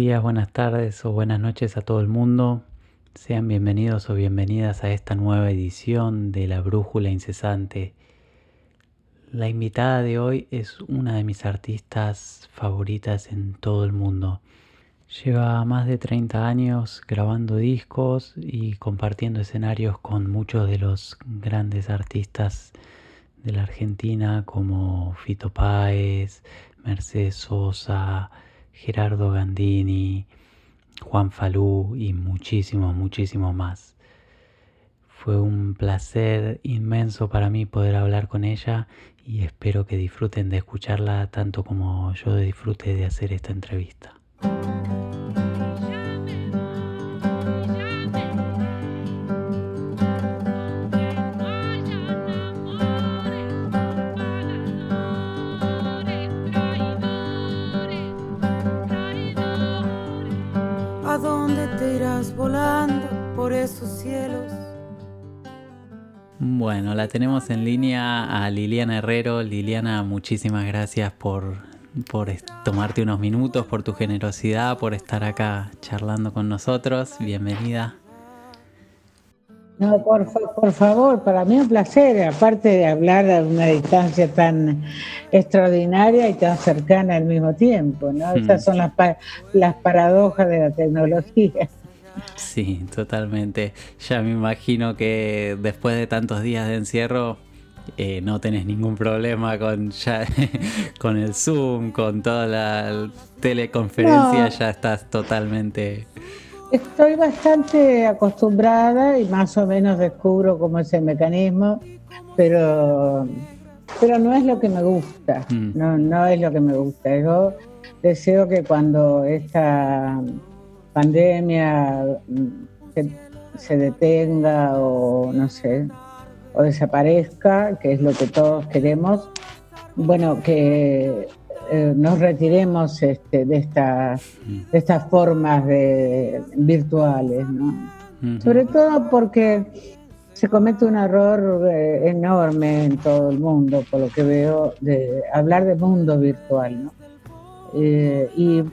días, buenas tardes o buenas noches a todo el mundo. Sean bienvenidos o bienvenidas a esta nueva edición de La Brújula Incesante. La invitada de hoy es una de mis artistas favoritas en todo el mundo. Lleva más de 30 años grabando discos y compartiendo escenarios con muchos de los grandes artistas de la Argentina como Fito Páez, Mercedes Sosa, Gerardo Gandini, Juan Falú y muchísimo, muchísimo más. Fue un placer inmenso para mí poder hablar con ella y espero que disfruten de escucharla tanto como yo disfrute de hacer esta entrevista. Volando por esos cielos? Bueno, la tenemos en línea a Liliana Herrero. Liliana, muchísimas gracias por, por tomarte unos minutos, por tu generosidad, por estar acá charlando con nosotros. Bienvenida. No, por, por favor, para mí un placer, aparte de hablar a una distancia tan extraordinaria y tan cercana al mismo tiempo, ¿no? Esas son las, las paradojas de la tecnología. Sí, totalmente. Ya me imagino que después de tantos días de encierro eh, no tenés ningún problema con ya, con el Zoom, con toda la teleconferencia, ya estás totalmente... Estoy bastante acostumbrada y más o menos descubro cómo es el mecanismo, pero, pero no es lo que me gusta, mm. no, no es lo que me gusta. Yo deseo que cuando esta pandemia se, se detenga o no sé, o desaparezca, que es lo que todos queremos, bueno, que eh, nos retiremos este, de, estas, de estas formas de, virtuales, ¿no? Sobre todo porque se comete un error eh, enorme en todo el mundo, por lo que veo, de hablar de mundo virtual, ¿no? Eh, y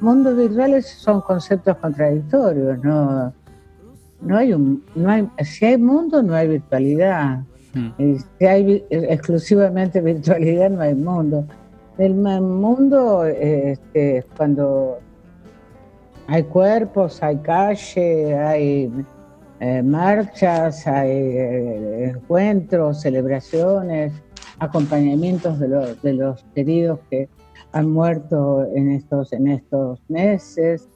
mundos virtuales son conceptos contradictorios, ¿no? No hay un, no hay, si hay mundo, no hay virtualidad. Si hay exclusivamente virtualidad, no hay mundo. El mundo, este, cuando hay cuerpos, hay calle, hay eh, marchas, hay eh, encuentros, celebraciones, acompañamientos de los, de los queridos que han muerto en estos, en estos meses,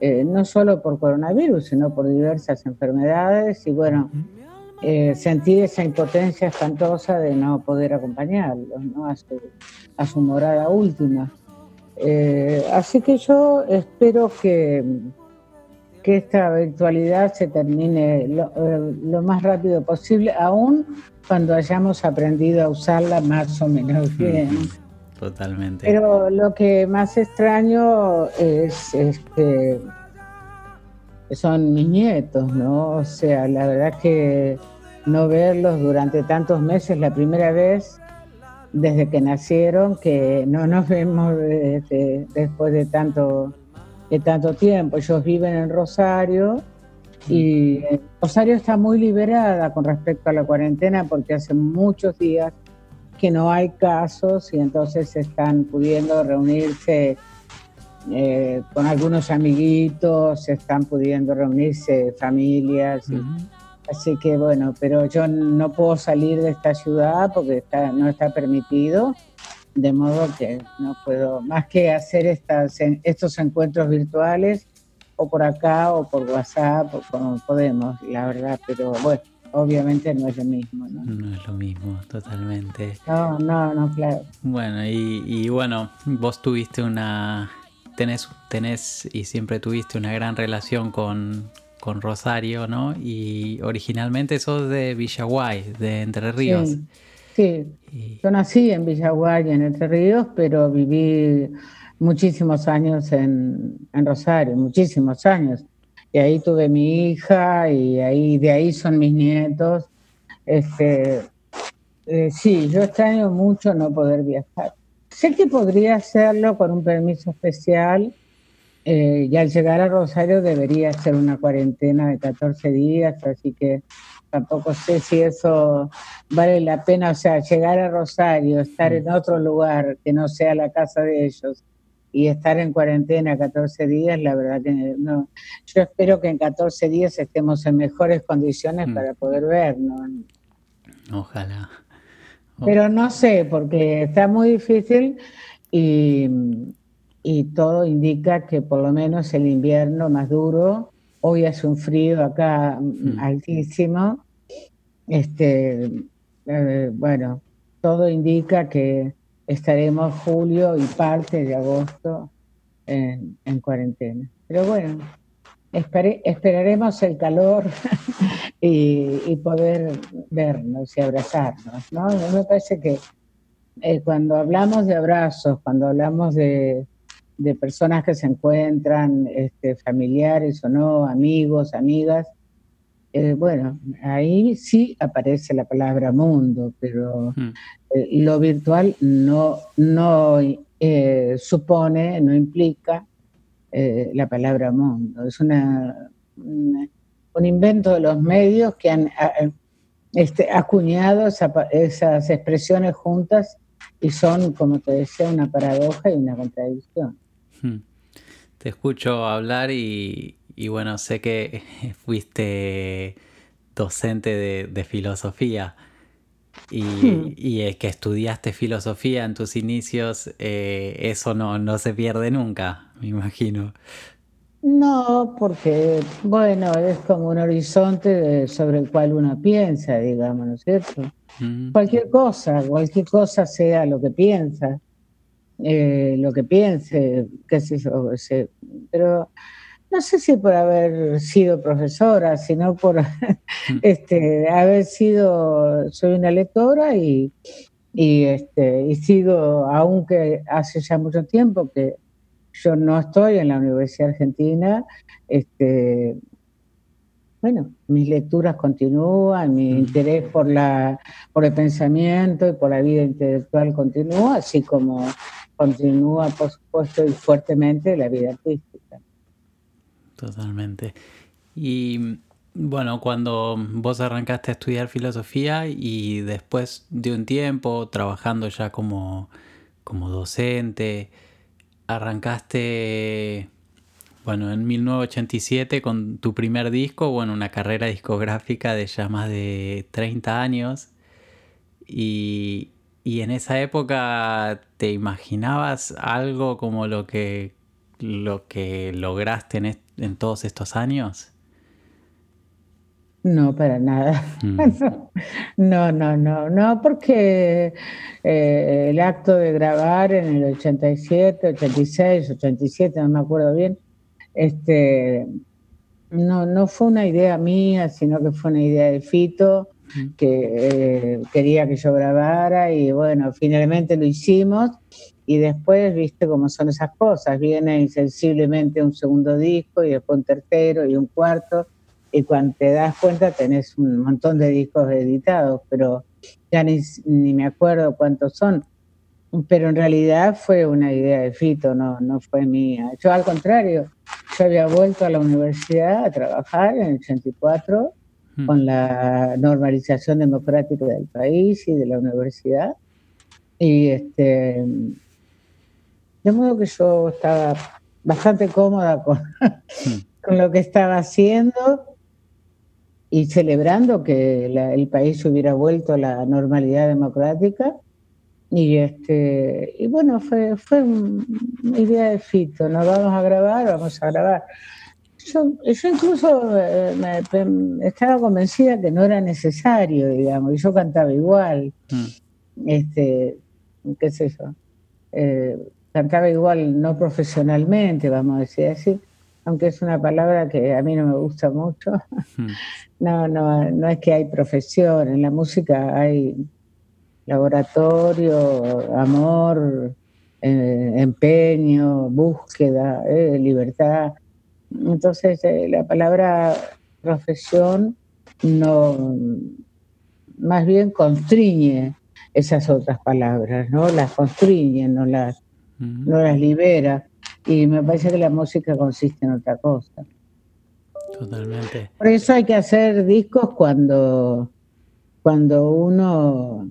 eh, no solo por coronavirus, sino por diversas enfermedades y bueno, eh, sentir esa impotencia espantosa de no poder acompañarlos ¿no? a, su, a su morada última. Eh, así que yo espero que, que esta virtualidad se termine lo, eh, lo, más rápido posible, aún cuando hayamos aprendido a usarla más o menos bien. Totalmente. Pero lo que más extraño es, es que son mis nietos, ¿no? O sea, la verdad que no verlos durante tantos meses, la primera vez desde que nacieron, que no nos vemos desde, después de tanto, de tanto tiempo. Ellos viven en Rosario y Rosario está muy liberada con respecto a la cuarentena porque hace muchos días que no hay casos y entonces están pudiendo reunirse eh, con algunos amiguitos, están pudiendo reunirse familias. Y, Así que bueno, pero yo no puedo salir de esta ciudad porque está, no está permitido, de modo que no puedo más que hacer estas, estos encuentros virtuales o por acá o por WhatsApp o como podemos, la verdad, pero bueno, obviamente no es lo mismo. No, no es lo mismo, totalmente. No, no, no, claro. Bueno, y, y bueno, vos tuviste una, tenés, tenés y siempre tuviste una gran relación con, con Rosario, ¿no? Y originalmente sos de Villaguay, de Entre Ríos. Sí, yo nací en Villaguay, en Entre Ríos, pero viví muchísimos años en, en, Rosario, muchísimos años. Y ahí tuve mi hija y ahí de ahí son mis nietos. Este, eh, sí, yo extraño mucho no poder viajar. Sé que podría hacerlo con un permiso especial, eh, y al llegar a Rosario debería ser una cuarentena de 14 días, así que tampoco sé si eso vale la pena, o sea, llegar a Rosario, estar en otro lugar que no sea la casa de ellos y estar en cuarentena 14 días, la verdad que no. Yo espero que en 14 días estemos en mejores condiciones mm. para poder vernos. Ojalá. Pero no sé, porque está muy difícil y, y todo indica que por lo menos el invierno más duro Hoy hace un frío acá mm. altísimo. Este, eh, bueno, todo indica que estaremos julio y parte de agosto en, cuarentena. Pero bueno, esperaremos el calor y, poder vernos y abrazarnos. ¿no? Me parece que eh, cuando hablamos de abrazos, cuando hablamos de, de personas que se encuentran, este, familiares o no, amigos, amigas. Eh, bueno, ahí sí aparece la palabra mundo, pero hmm. eh, lo virtual no, no eh, supone, no implica la palabra mundo. Es una, un invento de los medios que han este, acuñado esas expresiones juntas y son, como te decía, una paradoja y una contradicción. Hmm. Te escucho hablar y, bueno, sé que fuiste docente de, filosofía y, hmm. y, que estudiaste filosofía en tus inicios, eh, eso no, no se pierde nunca, me imagino. No, porque, bueno, es como un horizonte sobre el cual uno piensa, digamos, ¿no es cierto? Cualquier cosa, cualquier cosa sea lo que piensa. Eh, lo que piense, qué sé yo, pero no sé si por haber sido profesora, sino por mm. este, haber sido, soy una lectora y, y, este, y sigo, aunque hace ya mucho tiempo que yo no estoy en la Universidad Argentina, este, bueno, mis lecturas continúan, mi mm. interés por, la, por el pensamiento y por la vida intelectual continúa, así como continúa, por supuesto, y fuertemente la vida artística. Totalmente. Y bueno, cuando vos arrancaste a estudiar filosofía y después de un tiempo trabajando ya como, como docente, arrancaste, bueno, en 1987 con tu primer disco, bueno, una carrera discográfica de ya más de 30 años. Y, ¿Y en esa época te imaginabas algo como lo que, lo que lograste en, todos estos años? No, para nada. Mm. No, no, no, no, porque eh, el acto de grabar en el 87, 86, 87, no me acuerdo bien, este, no, no fue una idea mía, sino que fue una idea de Fito que eh, quería que yo grabara y bueno, finalmente lo hicimos y después, viste cómo son esas cosas, viene insensiblemente un segundo disco y después un tercero y un cuarto y cuando te das cuenta tenés un montón de discos editados, pero ya ni, ni me acuerdo cuántos son. Pero en realidad fue una idea de Fito, no, no fue mía. Yo al contrario, yo había vuelto a la universidad a trabajar en el 84 Hmm. con la normalización democrática del país y de la universidad. Y este, de modo que yo estaba bastante cómoda con, hmm. con lo que estaba haciendo y celebrando que el país hubiera vuelto a la normalidad democrática. Y, este, y bueno, fue, fue una idea de Fito, nos vamos a grabar, vamos a grabar. Yo, incluso eh, estaba convencida que no era necesario, digamos, y yo cantaba igual. Mm. Este, qué sé yo. Eh, cantaba igual, no profesionalmente, vamos a decir así, aunque es una palabra que a mí no me gusta mucho. Mm. No, no, no es que hay profesión, en la música hay laboratorio, amor, eh, empeño, búsqueda, libertad. Entonces, eh, la palabra profesión no, más bien constriñe esas otras palabras, ¿no? Las constriñe, no las, no las libera. y me parece que la música consiste en otra cosa. Totalmente. Por eso hay que hacer discos cuando, cuando uno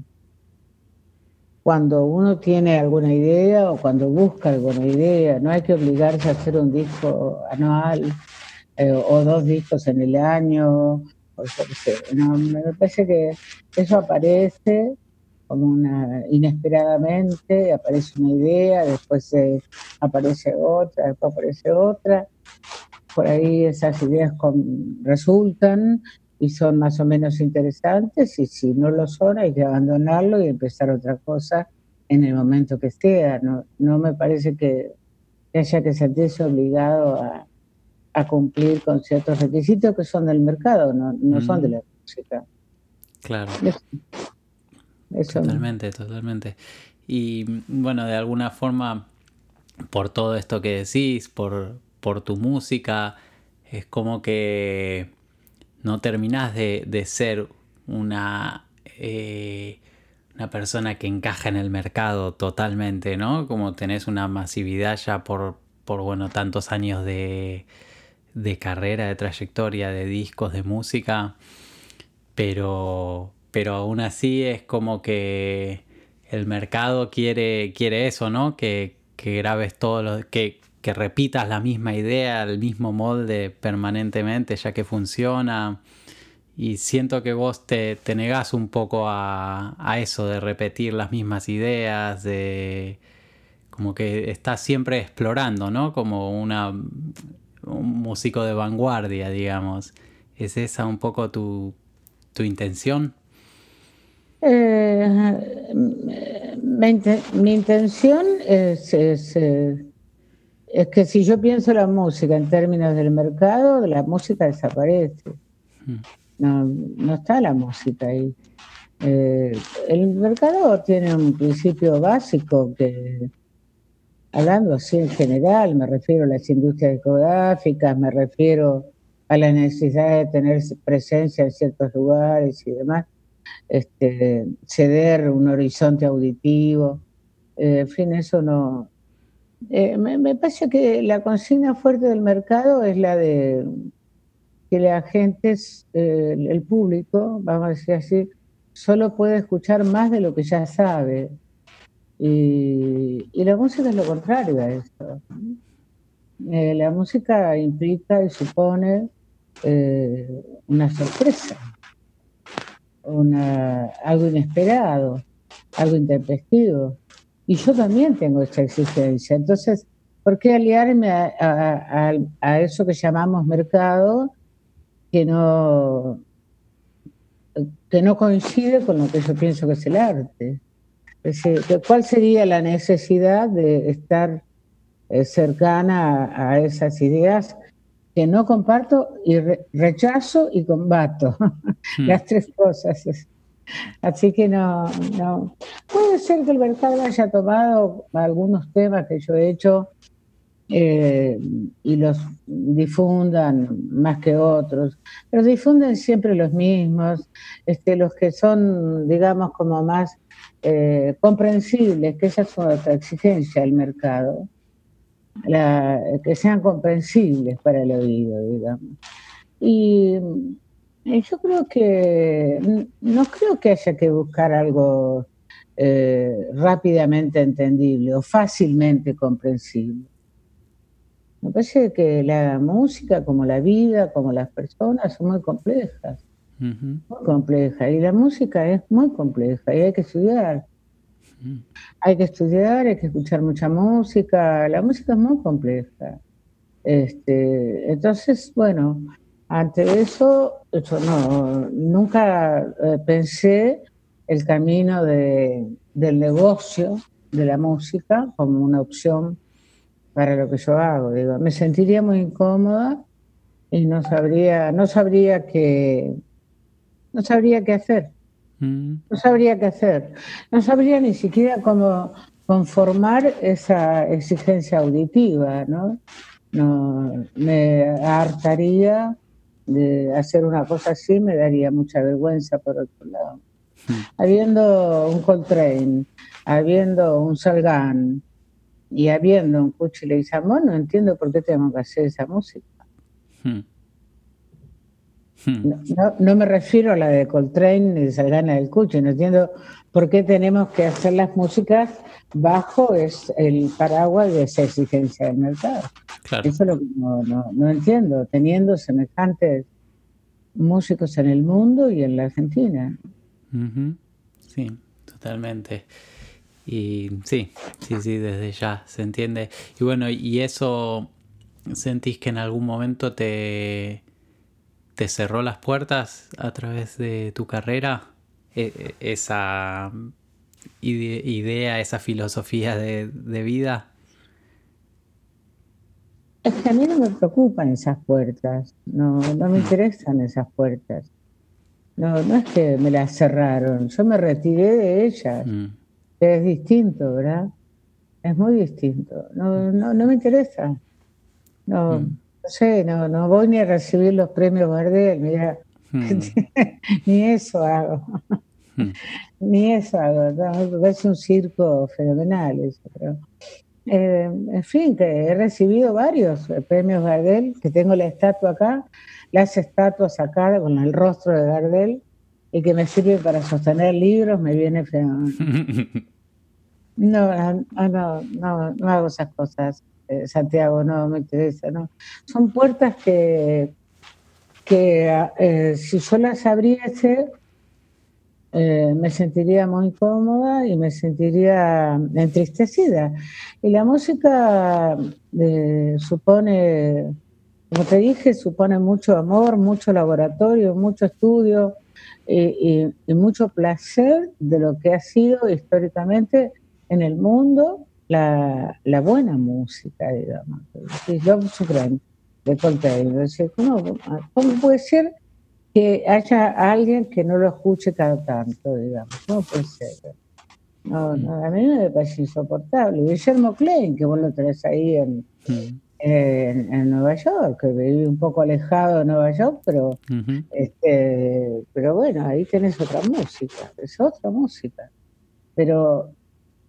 cuando uno tiene alguna idea o cuando busca alguna idea, no hay que obligarse a hacer un disco anual eh, o dos discos en el año. no, me parece que eso aparece como una inesperadamente, aparece una idea, después aparece otra, después aparece otra. Por ahí esas ideas resultan y son más o menos interesantes y si no lo son hay que abandonarlo y empezar otra cosa en el momento que sea. No, no me parece que haya que sentirse obligado a, cumplir con ciertos requisitos que son del mercado, no, no son de la música. Claro. Totalmente, totalmente. Y bueno, de alguna forma, por todo esto que decís, por, por tu música, es como que no terminás de, ser una, eh, una persona que encaja en el mercado totalmente, ¿no? Como tenés una masividad ya por, por bueno, tantos años de, de carrera, de trayectoria, de discos, de música, pero, pero aún así es como que el mercado quiere, quiere eso, ¿no? Que, que grabes todo lo que, que repitas la misma idea, el mismo molde permanentemente, ya que funciona. Y siento que vos te, te negás un poco a, eso de repetir las mismas ideas, de como que estás siempre explorando, ¿no? Como una, un músico de vanguardia, digamos. ¿Es esa un poco tu, intención? Eh, mi, intención es, eh, es que si yo pienso la música en términos del mercado, la música desaparece. Hmm. No, no está la música ahí. Eh, el mercado tiene un principio básico que, hablando así en general, me refiero a las industrias discográficas, me refiero a la necesidad de tener presencia en ciertos lugares y demás, este, ceder un horizonte auditivo, eh, en fin, eso no, eh, me, parece que la consigna fuerte del mercado es la de que la gente, eh, el público, vamos a decir así, solo puede escuchar más de lo que ya sabe. Y, la música es lo contrario a eso. La música implica y supone una sorpresa, una, algo inesperado, algo intempestivo. Y yo también tengo esta exigencia. Entonces, ¿por qué aliarme a, eso que llamamos mercado que no, que no coincide con lo que yo pienso que es el arte? ¿Cuál sería la necesidad de estar eh, cercana a, esas ideas que no comparto y rechazo y combato? Hmm. Las tres cosas. Así que no, no. Puede ser que el mercado haya tomado algunos temas que yo he hecho eh, y los difundan más que otros, pero difunden siempre los mismos, este, los que son, digamos, como más eh, comprensibles, que esa es otra exigencia del mercado, que sean comprensibles para el oído, digamos. Y yo creo que no creo que haya que buscar algo eh, rápidamente entendible o fácilmente comprensible. Me parece que la música, como la vida, como las personas, son muy complejas. Muy complejas. Y la música es muy compleja y hay que estudiar. Hay que estudiar, hay que escuchar mucha música. La música es muy compleja. Este, entonces, bueno, ante eso, nunca eh, pensé el camino de, del negocio de la música como una opción para lo que yo hago. Me sentiría muy incómoda y no sabría, no sabría qué, no sabría qué hacer. Mm. No sabría qué hacer. No sabría ni siquiera cómo conformar esa exigencia auditiva, ¿no? no me hartaría de hacer una cosa así me daría mucha vergüenza por otro lado. Habiendo un Coltrane, habiendo un Salgan, y habiendo un Cuchi Leguizamón, no entiendo por qué tenemos que hacer esa música. Hmm. No, me refiero a la de Coltrane ni de Salgana del Cuchi, no entiendo por qué tenemos que hacer las músicas bajo es el paraguas de esa exigencia del mercado. Eso es lo que no, entiendo, teniendo semejantes músicos en el mundo y en la Argentina. Sí, totalmente. Y sí, sí, sí, desde ya se entiende. Y bueno, ¿y eso sentís que en algún momento te, te cerró las puertas a través de tu carrera? E, e, esa idea, esa filosofía de, vida? Es que a mí no me preocupan esas puertas, no, no me mm. interesan esas puertas. No, no es que me las cerraron, yo me retiré de ellas. Mm. Es distinto, ¿verdad? Es muy distinto. No, no, no me interesa. No, mm. No sé, no, no voy ni a recibir los premios Gardel, mira. ni eso hago. Ni eso, es un circo fenomenal eso, eh, en fin, que he recibido varios premios Gardel, que tengo la estatua acá, las estatuas acá con el rostro de Gardel, y que me sirve para sostener libros, me viene fenomenal. No, no, no, no hago esas cosas, eh, Santiago, no me interesa, no. Son puertas que, que eh, si yo las abriese, eh, me sentiría muy cómoda y me sentiría entristecida. Y la música eh, supone, como te dije, supone mucho amor, mucho laboratorio, mucho estudio y, mucho placer de lo que ha sido históricamente en el mundo la, buena música, digamos. Yo de Coltrane. ¿Cómo, ¿Cómo puede ser que haya alguien que no lo escuche cada tanto, digamos. No puede ser. No, mm. no, a mí me parece insoportable. Guillermo Klein, que vos lo tenés ahí en, mm. en, Nueva York, que vive un poco alejado de Nueva York, pero, este, pero bueno, ahí tenés otra música, es otra música. Pero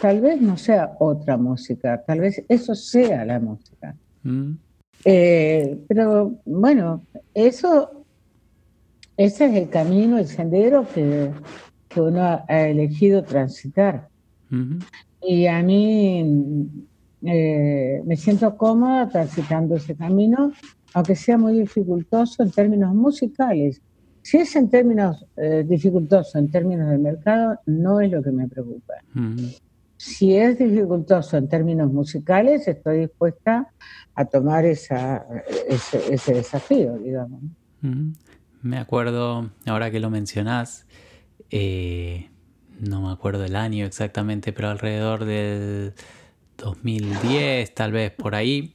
tal vez no sea otra música, tal vez eso sea la música. Mm. Eh, pero bueno, eso ese es el camino, el sendero que, uno ha, elegido transitar. Y a mí eh, me siento cómoda transitando ese camino, aunque sea muy dificultoso en términos musicales. Si es en términos eh, dificultoso, en términos de mercado, no es lo que me preocupa. Si es dificultoso en términos musicales, estoy dispuesta a tomar esa, ese, desafío, digamos. Me acuerdo, ahora que lo mencionás, eh, no me acuerdo el año exactamente, pero alrededor del 2010, tal vez por ahí,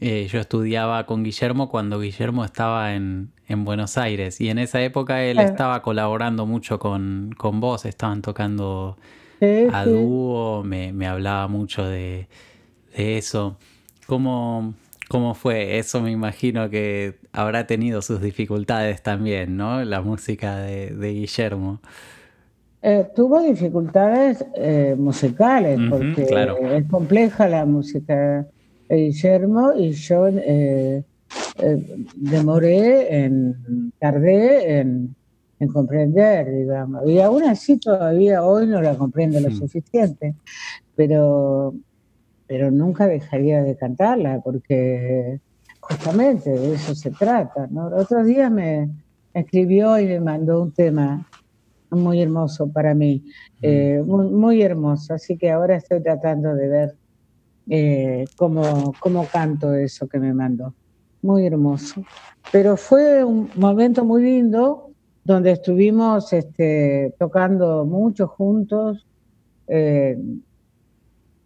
eh, yo estudiaba con Guillermo cuando Guillermo estaba en, Buenos Aires y en esa época él estaba colaborando mucho con, con vos, estaban tocando a dúo, me, me, hablaba mucho de, de eso. ¿Cómo, ¿Cómo fue? Eso me imagino que habrá tenido sus dificultades también, ¿no? La música de, Guillermo. Eh, tuvo dificultades eh, musicales, porque es compleja la música de Guillermo y yo eh, demoré en, tardé en, comprender, digamos. Y aún así todavía hoy no la comprendo lo suficiente, pero pero nunca dejaría de cantarla porque justamente de eso se trata. ¿no? Otros días me escribió y me mandó un tema muy hermoso para mí, eh, muy, hermoso, así que ahora estoy tratando de ver eh, cómo, cómo canto eso que me mandó. Muy hermoso. Pero fue un momento muy lindo donde estuvimos este, tocando mucho juntos. Eh,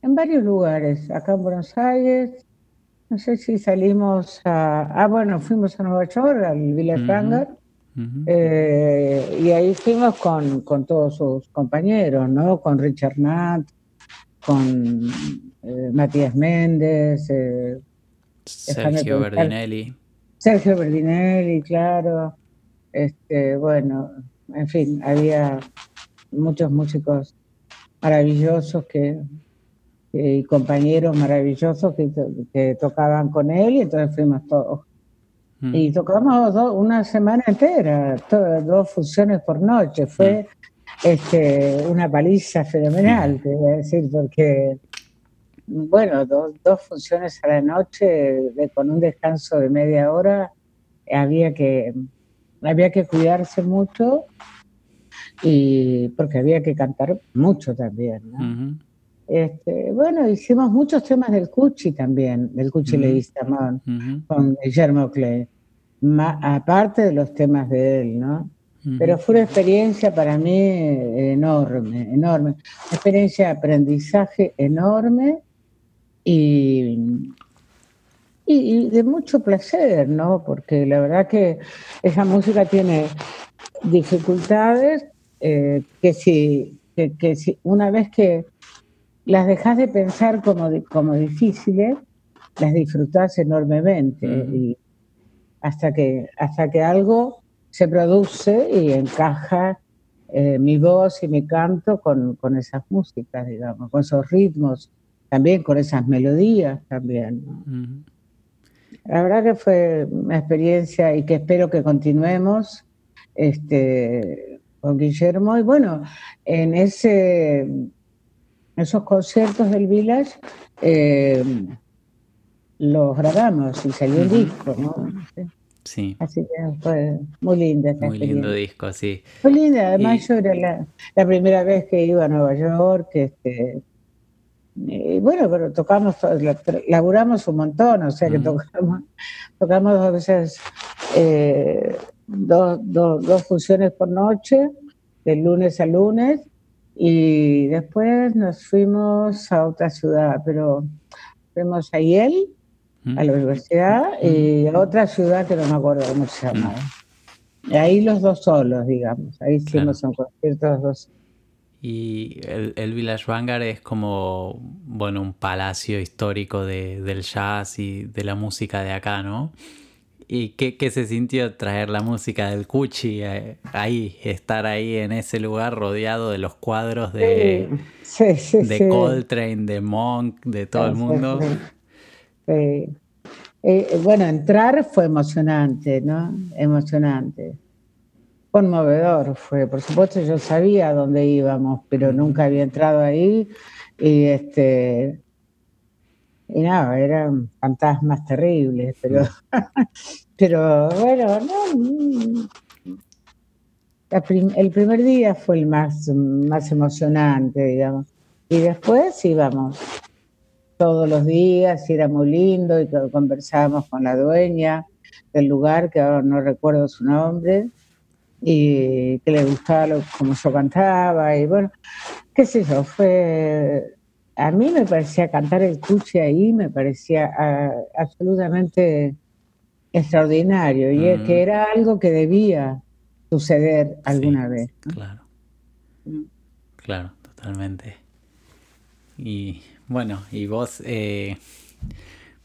en varios lugares, acá en Buenos Aires, no sé si salimos a, ah, bueno, fuimos a Nueva York, al Villa eh, y ahí fuimos con, con, todos sus compañeros, ¿no? Con Richard Nat, con eh, Matías Méndez, Sergio Berdinelli. Sergio Berdinelli, claro. Este, bueno, en fin, había muchos músicos maravillosos que y compañeros maravillosos que, tocaban con él y entonces fuimos todos. Mm. Y tocamos una semana entera, dos funciones por noche. Fue mm. este, una paliza fenomenal, te voy a decir, porque, bueno, dos funciones a la noche con un descanso de media hora, había que, había que cuidarse mucho y porque había que cantar mucho también. ¿no? Este, bueno, hicimos muchos temas del Cuchi también, del Cuchi uh con Guillermo Clay, aparte de los temas de él, ¿no? Pero fue una experiencia para mí enorme, enorme. Una experiencia de aprendizaje enorme y, y, de mucho placer, ¿no? Porque la verdad que esa música tiene dificultades eh, que, si, que si una vez que las dejas de pensar como, como difíciles, las disfrutas enormemente y hasta que, hasta que algo se produce y encaja eh, mi voz y mi canto con, con, esas músicas, digamos, con esos ritmos, también con esas melodías también. La verdad que fue una experiencia y que espero que continuemos este, con Guillermo. Y bueno, en ese esos conciertos del Village eh, los grabamos y salió el disco, ¿no? Sí. Así que fue muy linda esa Muy lindo disco, sí. Muy linda, además yo era la, primera vez que iba a Nueva York, este, y bueno, pero tocamos, laburamos un montón, o sea que tocamos, tocamos dos veces, eh, dos, dos funciones por noche, de lunes a lunes, y después nos fuimos a otra ciudad, pero fuimos a Yale, a la universidad, y a otra ciudad que no me acuerdo cómo se llamaba. Ahí los dos solos, digamos. Ahí hicimos un concierto dos. Y el, el, Village Vanguard es como, bueno, un palacio histórico de, del jazz y de la música de acá, ¿no? ¿Y qué, qué, se sintió traer la música del Cuchi eh, ahí, estar ahí en ese lugar rodeado de los cuadros de, de Coltrane, de Monk, de todo el mundo? Eh, eh, bueno, entrar fue emocionante, ¿no? Emocionante. Conmovedor fue. Por supuesto, yo sabía dónde íbamos, pero nunca había entrado ahí. Y este y nada, eran fantasmas terribles, pero, pero bueno, no, el primer día fue el más, más emocionante, digamos. Y después íbamos todos los días y era muy lindo y conversábamos con la dueña del lugar, que ahora no recuerdo su nombre, y que le gustaba lo, como yo cantaba y bueno, qué sé yo, fue a mí me parecía cantar el cuche ahí, me parecía ah, absolutamente extraordinario y que mm. era algo que debía suceder alguna vez. Claro. Mm. Claro, totalmente. Y bueno, y vos, eh,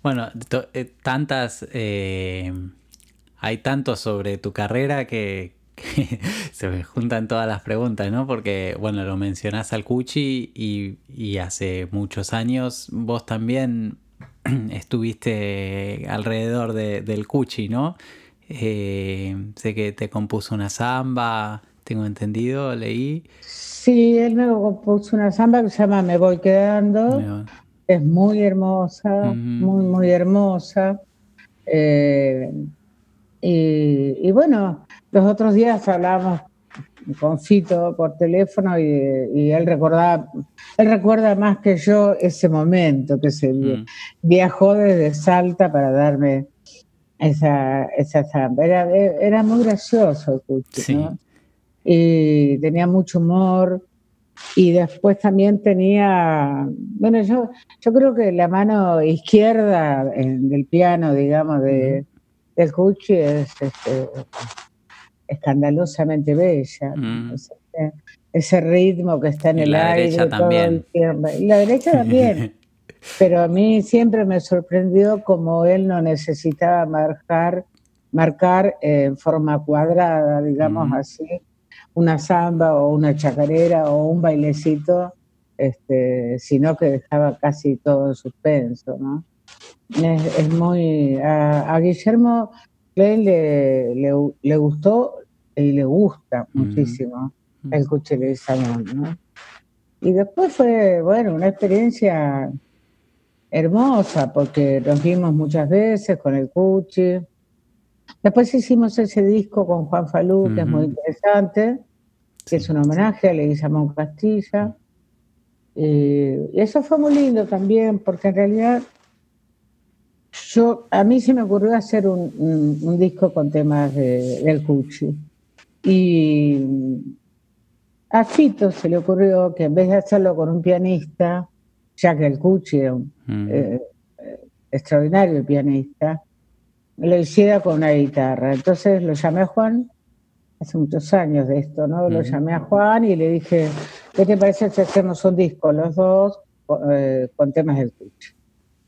bueno, eh, tantas, eh, hay tanto sobre tu carrera que, se me juntan todas las preguntas, ¿no? Porque, bueno, lo mencionás al Cuchi y, hace muchos años vos también estuviste alrededor del Cuchi, ¿no? Eh, sé que te compuso una samba, tengo entendido, leí. Sí, él me compuso una samba que se llama Me voy quedando. Es muy hermosa, muy, muy hermosa. Eh, y, bueno, los otros días hablábamos con Fito por teléfono y, él recordaba, él recuerda más que yo ese momento que se mm. viajó desde Salta para darme esa, esa. Era, era muy gracioso el ¿no? Y tenía mucho humor. Y después también tenía, bueno, yo, yo creo que la mano izquierda del piano, digamos, de, del Cuchi es este, escandalosamente bella. Mm. Ese, ritmo que está en el la aire. Derecha también. Y la derecha también. Pero a mí siempre me sorprendió como él no necesitaba marcar, marcar en forma cuadrada, digamos así, una samba o una chacarera o un bailecito este, sino que dejaba casi todo en suspenso, ¿no? Es, muy... A, Guillermo Klein le, le, gustó y le gusta muchísimo el Cuchi Salón, ¿no? Y después fue, bueno, una experiencia hermosa porque nos vimos muchas veces con el Cuchi. Después hicimos ese disco con Juan Falú, que es muy interesante, que es un homenaje a Leguizamón Castilla. Y eso fue muy lindo también, porque en realidad yo, a mí se me ocurrió hacer un, disco con temas del Cuchi. Y a Fito se le ocurrió que en vez de hacerlo con un pianista, ya que el Cuchi era un mm. eh, extraordinario pianista, lo hiciera con una guitarra. Entonces lo llamé a Juan, hace muchos años de esto, ¿no? Lo mm. llamé a Juan y le dije, ¿qué te parece si hacemos un disco los dos eh, con temas del Cuchi?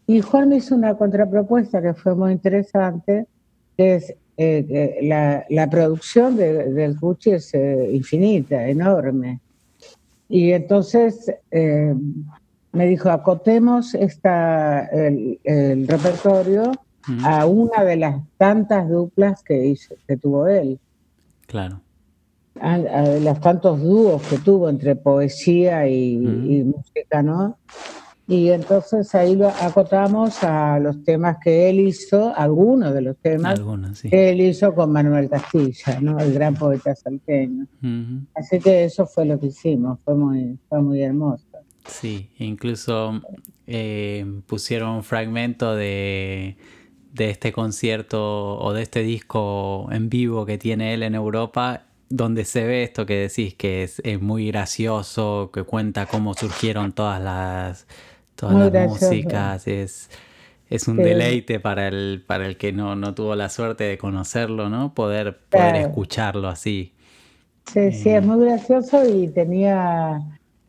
Y Juan me hizo una contrapropuesta que fue muy interesante, que es eh, la, la, producción del Cuchi es eh, infinita, enorme. Y entonces eh, me dijo, acotemos esta, el, repertorio a una de las tantas duplas que, hizo, que tuvo él. Claro. A, a los tantos dúos que tuvo entre poesía y, y música, ¿no? Y entonces ahí lo acotamos a los temas que él hizo, algunos de los temas que él hizo con Manuel Castilla, ¿no? el gran poeta salteño. Así que eso fue lo que hicimos, fue muy, fue muy hermoso. Sí, incluso eh, pusieron un fragmento de, de este concierto o de este disco en vivo que tiene él en Europa donde se ve esto que decís que es, es, muy gracioso, que cuenta cómo surgieron todas las todas las músicas, es, es un deleite para el, para el que no, no tuvo la suerte de conocerlo, ¿no? Poder, poder escucharlo así. Sí, sí, es eh, muy gracioso y tenía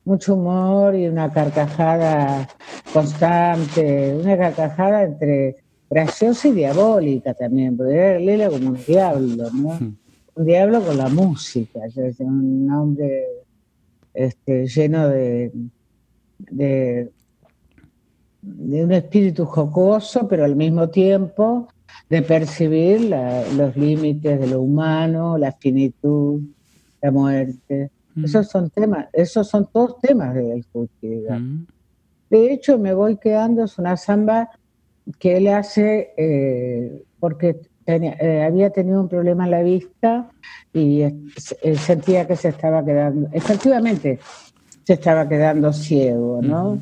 mucho humor y una carcajada constante, una carcajada entre graciosa y diabólica también, porque él era como un diablo, ¿no? Un diablo con la música, un hombre este, lleno de, de de un espíritu jocoso, pero al mismo tiempo de percibir los límites de lo humano, la finitud, la muerte. Mm. Esos son temas, esos son todos temas del Cuchi. Mm. De hecho, me voy quedando, es una samba que él hace eh, porque eh, había tenido un problema en la vista y sentía que se estaba quedando, efectivamente, se estaba quedando ciego, ¿no?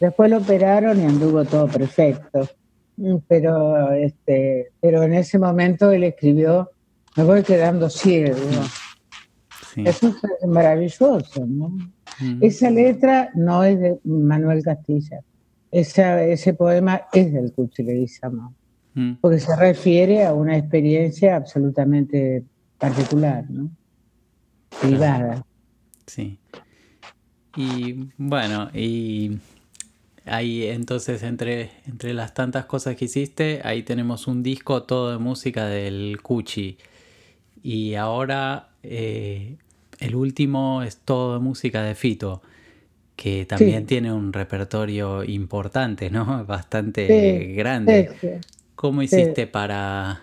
Después lo operaron y anduvo todo perfecto. Mm, pero, este, pero en ese momento él escribió, me voy quedando ciego. Eso es maravilloso, ¿no? Mm. Esa letra no es de Manuel Castilla. Esa, ese poema es del Cuchi Leguizamón, mm. porque se refiere a una experiencia absolutamente particular, ¿no? Privada. Sí. Y bueno, y Ahí entonces entre, entre las tantas cosas que hiciste, ahí tenemos un disco todo de música del Cuchi. Y ahora eh, el último es todo de música de Fito, que también tiene un repertorio importante, ¿no? Bastante grande. ¿Cómo hiciste para,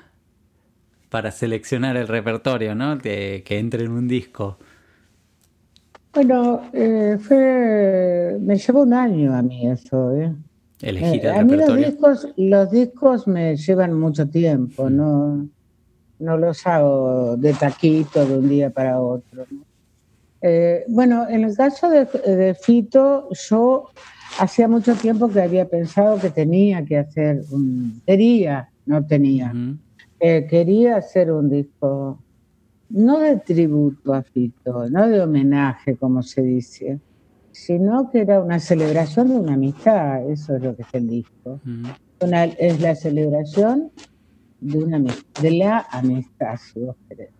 para seleccionar el repertorio, ¿no? De, que entre en un disco. Bueno, eh, fue, me llevó un año a mí eso. ¿eh? Elegir eh, a mí los discos, los discos me llevan mucho tiempo, no, no los hago de taquito de un día para otro. Eh, bueno, en el caso de, Fito, yo hacía mucho tiempo que había pensado que tenía que hacer un... Quería, no tenía. quería hacer un disco no de tributo a Fito, no de homenaje, como se dice, sino que era una celebración de una amistad, eso es lo que es el disco. es la celebración de, una, de la amistad, si vos querés.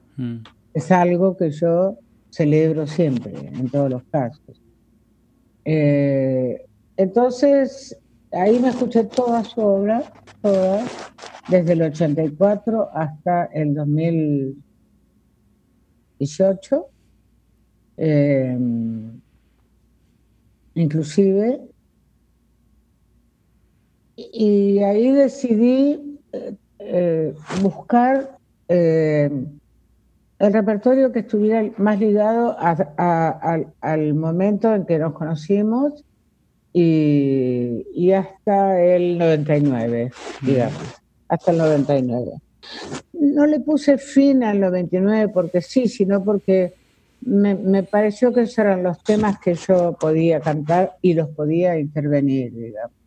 Es algo que yo celebro siempre, en todos los casos. Eh, entonces, ahí me escuché toda su obra, toda, desde el 84 hasta el 2000. 18. Em, inclusive. Y ahí decidí eh, buscar eh, el repertorio que estuviera más ligado al momento en que nos conocimos y, hasta el 99, digamos, hasta el 99. No le puse fin al 99 porque sí, sino porque me, pareció que esos eran los temas que yo podía cantar y los podía intervenir, digamos.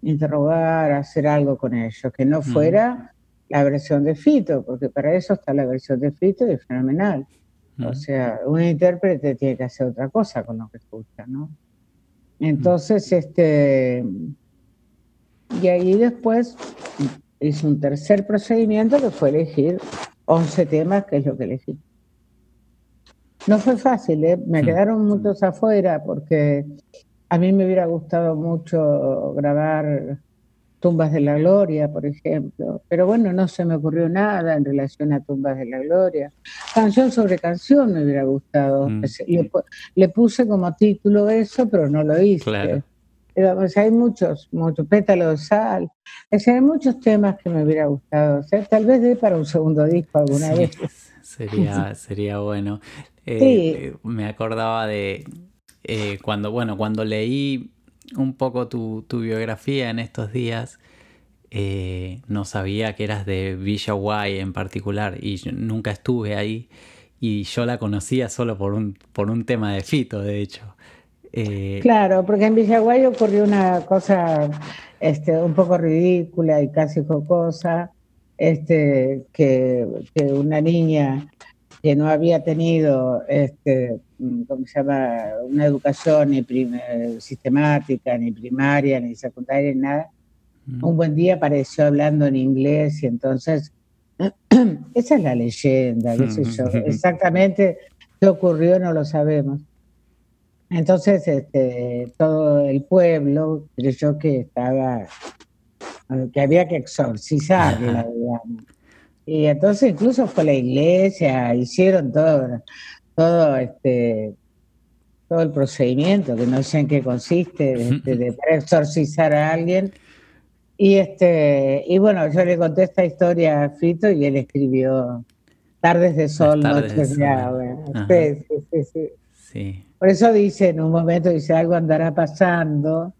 Interrogar, hacer algo con ellos, que no fuera la versión de Fito, porque para eso está la versión de Fito y es fenomenal. O sea, un intérprete tiene que hacer otra cosa con lo que escucha, ¿no? Entonces, este, y ahí después hice un tercer procedimiento que fue elegir 11 temas, que es lo que elegí. No fue fácil, ¿eh? me quedaron muchos afuera porque a mí me hubiera gustado mucho grabar Tumbas de la Gloria, por ejemplo, pero bueno, no se me ocurrió nada en relación a Tumbas de la Gloria. Canción sobre canción me hubiera gustado. Mm. Le, puse como título eso, pero no lo hice. Claro. Hay muchos, muchos pétalos de sal. hay muchos temas que me hubiera gustado. tal vez dé para un segundo disco alguna vez. Sería, sería bueno. Eh, me acordaba de eh, cuando, bueno, cuando leí un poco tu, biografía en estos días. Eh, no sabía que eras de Villa Guay en particular y nunca estuve ahí y yo la conocía solo por un, por un tema de Fito, de hecho. Eh, claro, porque en Villaguay ocurrió una cosa este, un poco ridícula y casi jocosa, este, que, que una niña que no había tenido, este, ¿cómo se llama?, una educación ni sistemática, ni primaria, ni secundaria, ni nada. Mm. Un buen día apareció hablando en inglés y entonces, esa es la leyenda, qué sé yo. Exactamente qué ocurrió no lo sabemos. Entonces, este, todo el pueblo creyó que estaba, que había que exorcizarla, digamos. Y entonces incluso fue la iglesia, hicieron todo, todo este todo el procedimiento, que no sé en qué consiste, este, de, exorcizar a alguien. Y este, y bueno, yo le conté esta historia a Fito y él escribió Tardes de Sol, Noches de Agua. Sí, sí, sí, sí, Por eso dice, en un momento dice, algo andará pasando,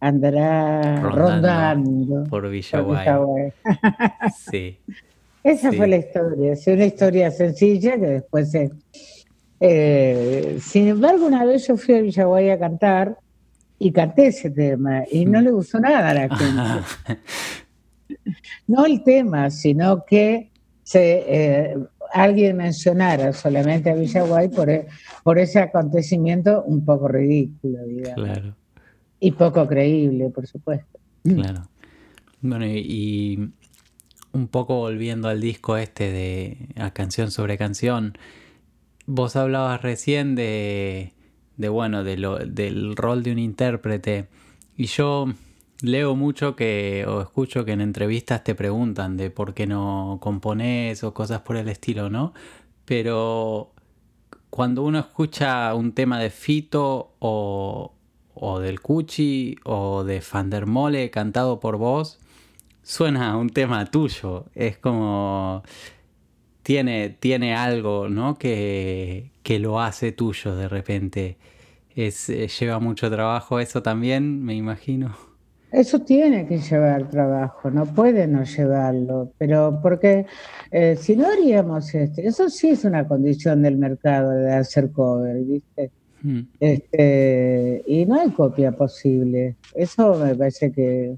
andará rondando, por Villaguay. sí. Esa fue la historia, es una historia sencilla que después se... Eh, sin embargo, una vez yo fui a Villaguay a cantar y canté ese tema y no le gustó nada a la gente. no el tema, sino que se, eh, alguien mencionara solamente a Villaguay por, e, por ese acontecimiento un poco ridículo, digamos. Claro. Y poco creíble, por supuesto. Claro. Bueno, y un poco volviendo al disco este de a canción sobre canción, vos hablabas recién de, de bueno, de lo, del rol de un intérprete y yo leo mucho que o escucho que en entrevistas te preguntan de por qué no compones o cosas por el estilo, ¿no? Pero cuando uno escucha un tema de Fito o, o del Cuchi o de Fandermole cantado por vos, suena un tema tuyo. Es como. Tiene, tiene algo, ¿no? Que, que lo hace tuyo de repente. Es, eh, lleva mucho trabajo eso también, me imagino. Eso tiene que llevar trabajo, no puede no llevarlo, pero porque eh, si no haríamos esto, eso sí es una condición del mercado de hacer cover, ¿viste? Hmm. Este, y no hay copia posible. Eso me parece que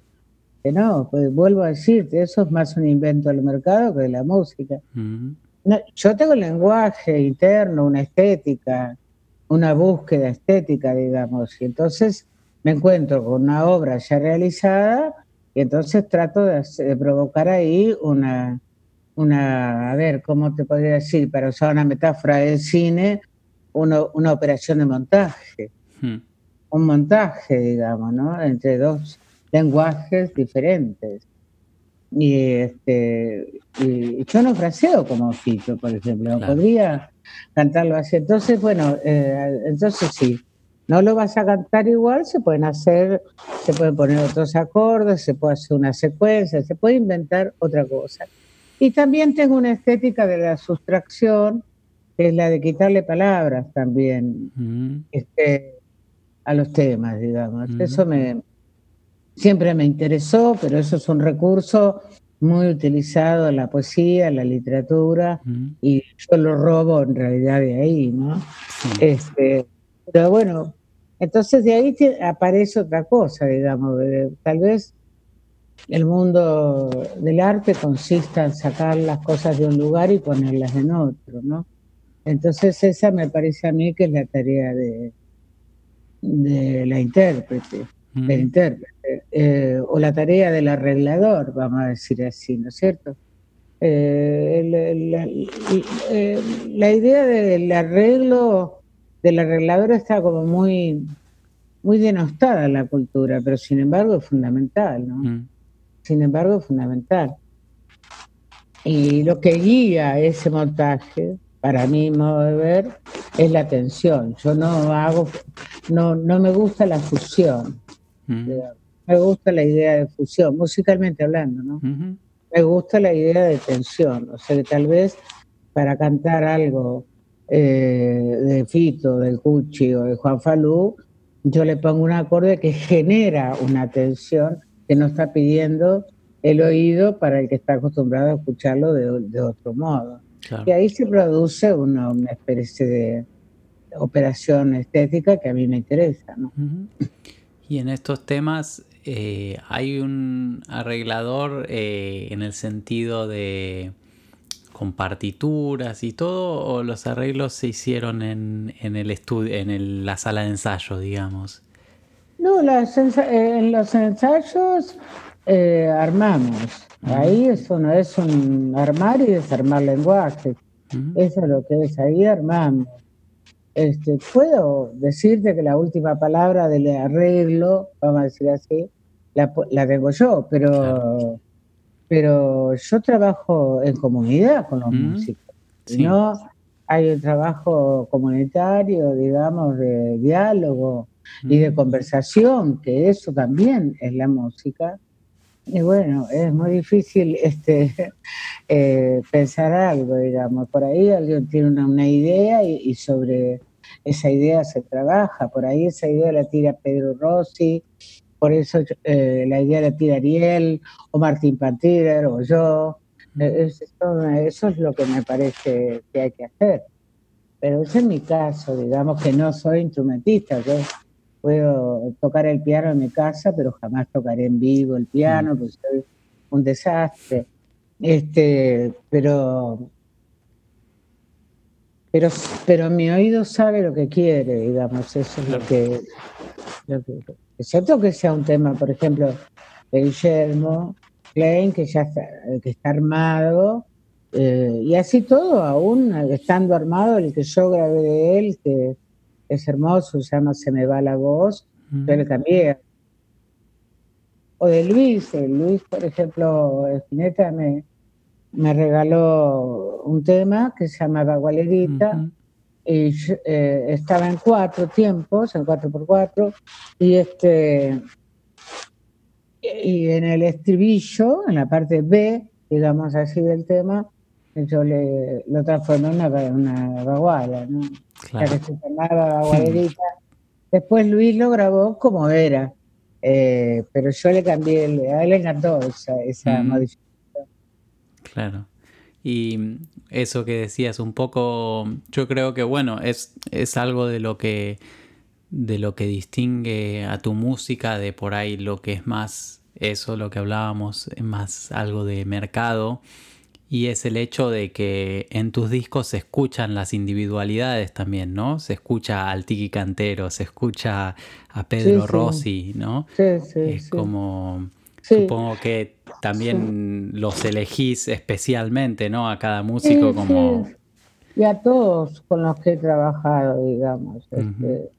no, pues vuelvo a decirte, eso es más un invento del mercado que de la música. yo tengo un lenguaje interno, una estética, una búsqueda estética, digamos, y entonces me encuentro con una obra ya realizada y entonces trato de, provocar ahí una, una, a ver, ¿cómo te podría decir? Para usar una metáfora del cine, una operación de montaje. Un montaje, digamos, ¿no? Entre dos lenguajes diferentes. Y, este, y yo no fraseo como Fito, por ejemplo, podría cantarlo así. Entonces, bueno, eh, entonces sí, no lo vas a cantar igual, se pueden hacer, se pueden poner otros acordes, se puede hacer una secuencia, se puede inventar otra cosa. Y también tengo una estética de la sustracción, que es la de quitarle palabras también mm. este, a los temas, digamos. Mm. Eso me siempre me interesó, pero eso es un recurso muy utilizado en la poesía, en la literatura, mm. y yo lo robo en realidad de ahí, ¿no? Este, pero bueno, entonces de ahí aparece otra cosa, digamos, tal vez el mundo del arte consista en sacar las cosas de un lugar y ponerlas en otro, ¿no? Entonces esa me parece a mí que es la tarea de, de la intérprete, del intérprete, eh, o la tarea del arreglador, vamos a decir así, ¿no es cierto? Eh, eh, la idea del arreglo del arreglador está como muy, muy denostada en la cultura, pero sin embargo es fundamental, ¿no? Mm. Sin embargo es fundamental. Y lo que guía ese montaje, para mi modo de ver, es la tensión. Yo no hago, no, no me gusta la fusión. Mm. Me gusta la idea de fusión, musicalmente hablando, ¿no? Me gusta la idea de tensión. O sea que tal vez para cantar algo eh, de Fito, del Cuchi o de Juan Falú, yo le pongo un acorde que genera una tensión que no está pidiendo el oído para el que está acostumbrado a escucharlo de, otro modo. Y ahí se produce una, especie de operación estética que a mí me interesa. Y en estos temas eh, hay un arreglador eh, en el sentido de con partituras y todo, o los arreglos se hicieron en, en el estudio, en la sala de ensayo, digamos? No, eh, en los ensayos eh, armamos. Ahí eso no es un armar y desarmar lenguaje. Eso es lo que es, ahí armamos. Este, puedo decirte que la última palabra del arreglo, vamos a decir así, la, la tengo yo, pero pero yo trabajo en comunidad con los mm, músicos. No hay un trabajo comunitario, digamos, de diálogo y de mm. conversación, que eso también es la música. Y bueno, es muy difícil este, eh, pensar algo, digamos. Por ahí alguien tiene una, idea y, sobre esa idea se trabaja. Por ahí esa idea la tira Pedro Rossi por eso eh, la idea la tira Ariel, o Martín Pantier, o yo. Eh, eso, es lo que me parece que hay que hacer. Pero ese es mi caso, digamos que no soy instrumentista. Yo puedo tocar el piano en mi casa, pero jamás tocaré en vivo el piano, mm. porque soy un desastre. Este, pero, pero, pero mi oído sabe lo que quiere, digamos, eso es lo que, lo que excepto que sea un tema, por ejemplo, de Guillermo Klein, que ya está, que está armado, eh, y así todo, aún estando armado, el que yo grabé de él, que es hermoso, se llama Se me va la voz, pero también. O de Luis, Luis, por ejemplo, Espineta me, me regaló un tema que se llamaba Gualerita, y eh, estaba en cuatro tiempos, en cuatro por cuatro, y este y en el estribillo, en la parte B, digamos así del tema, yo le, lo transformé en una, una baguala, ¿no? Claro. que se llamaba bagualerita. Después Luis lo grabó como era, eh, pero yo le cambié, a él le encantó esa, esa mm. modificación. Claro. Y eso que decías un poco, yo creo que bueno, es, es algo de lo que de lo que distingue a tu música de por ahí lo que es más eso, lo que hablábamos, es más algo de mercado y es el hecho de que en tus discos se escuchan las individualidades también, ¿no? Se escucha al Tiki Cantero, se escucha a Pedro Rossi, ¿no? Sí, sí, es como Supongo que también los elegís especialmente, ¿no? A cada músico como... Y a todos con los que he trabajado, digamos. Este,